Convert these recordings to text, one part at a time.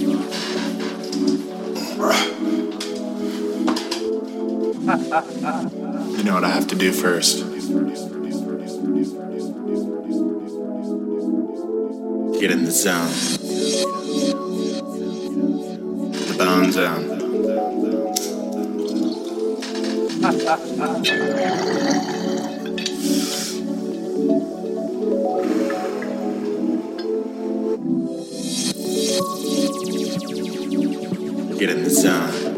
you know what I have to do first. Get in the zone. The bone zone. get in the zone.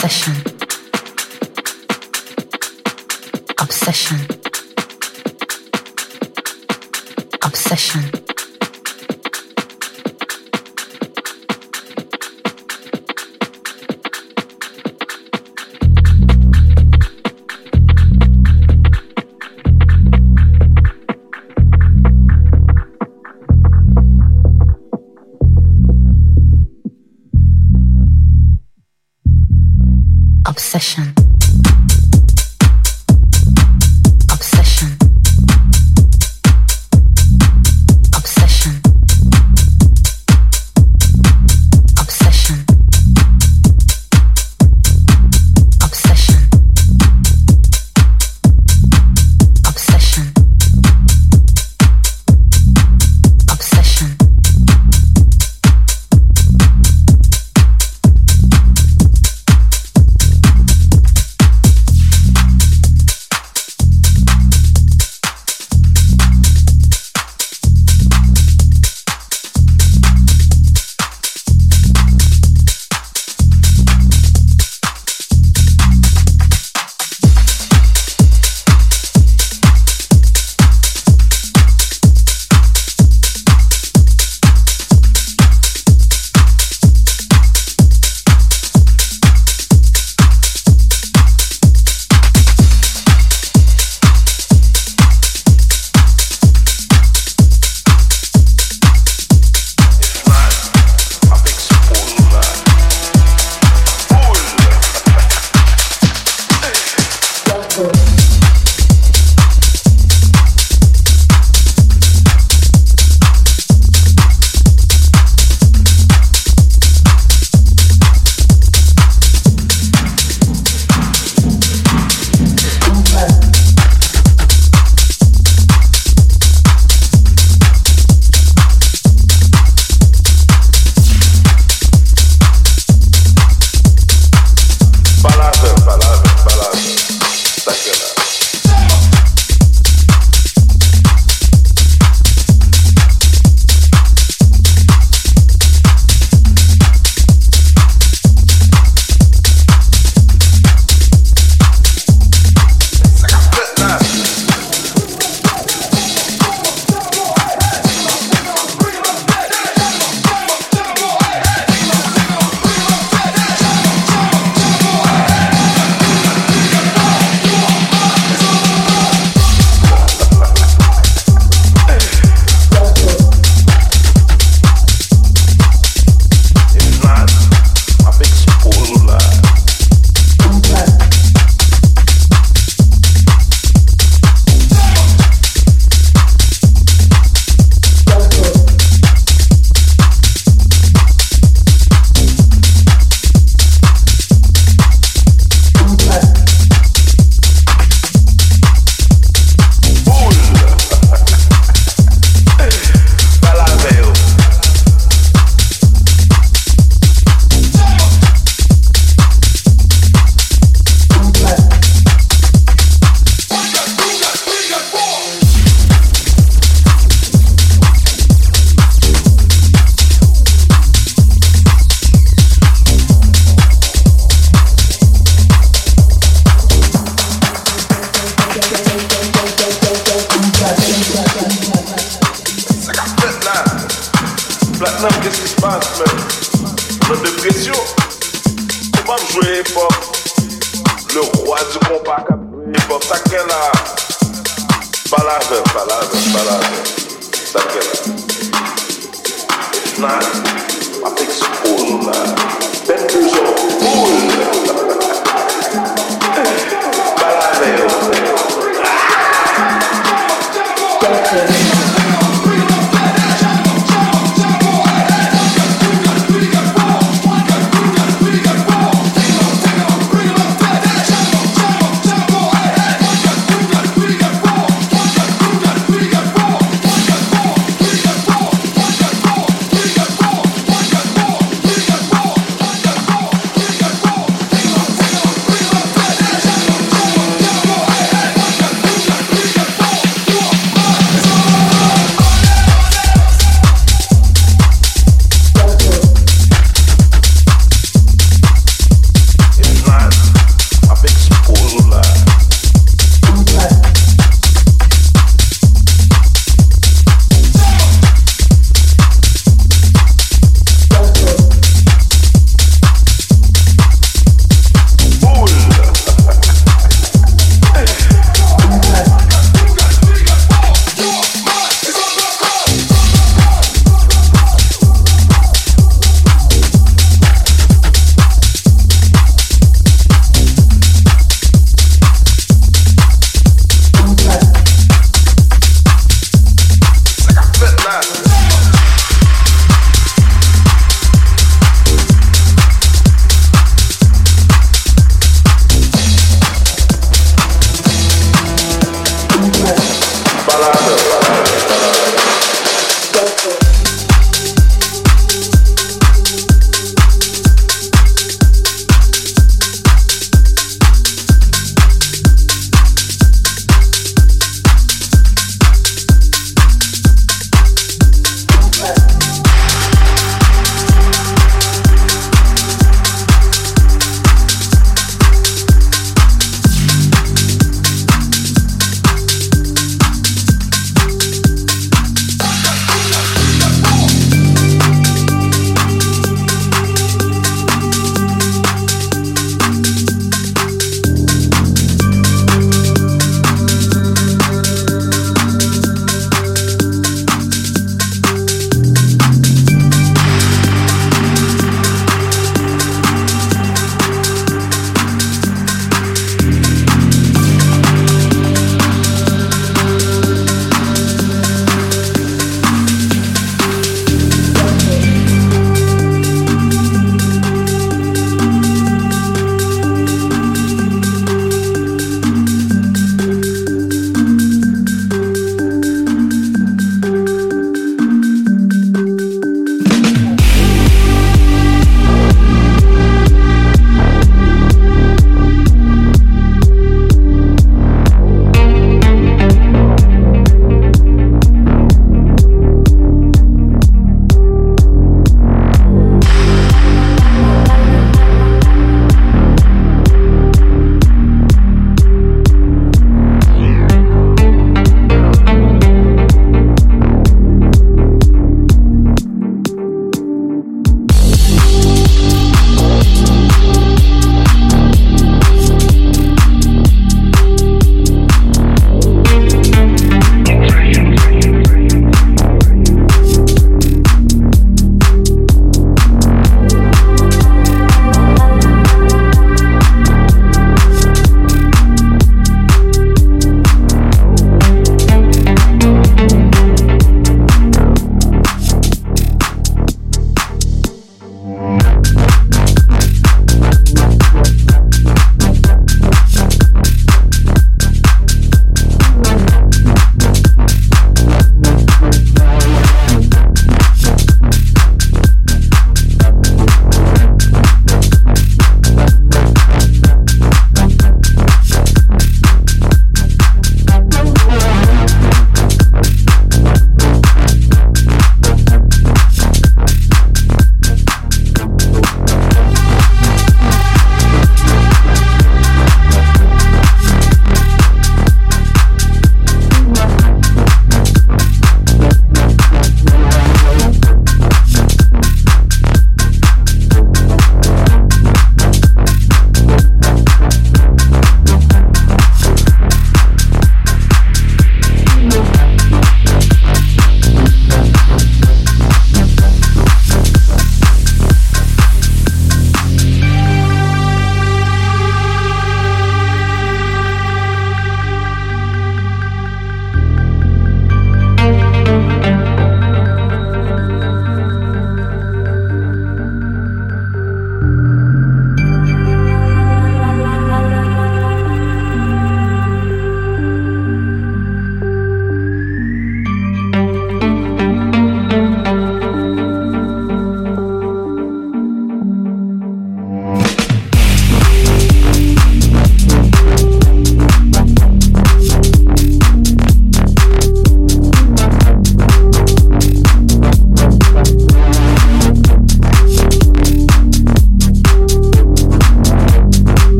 Doctor.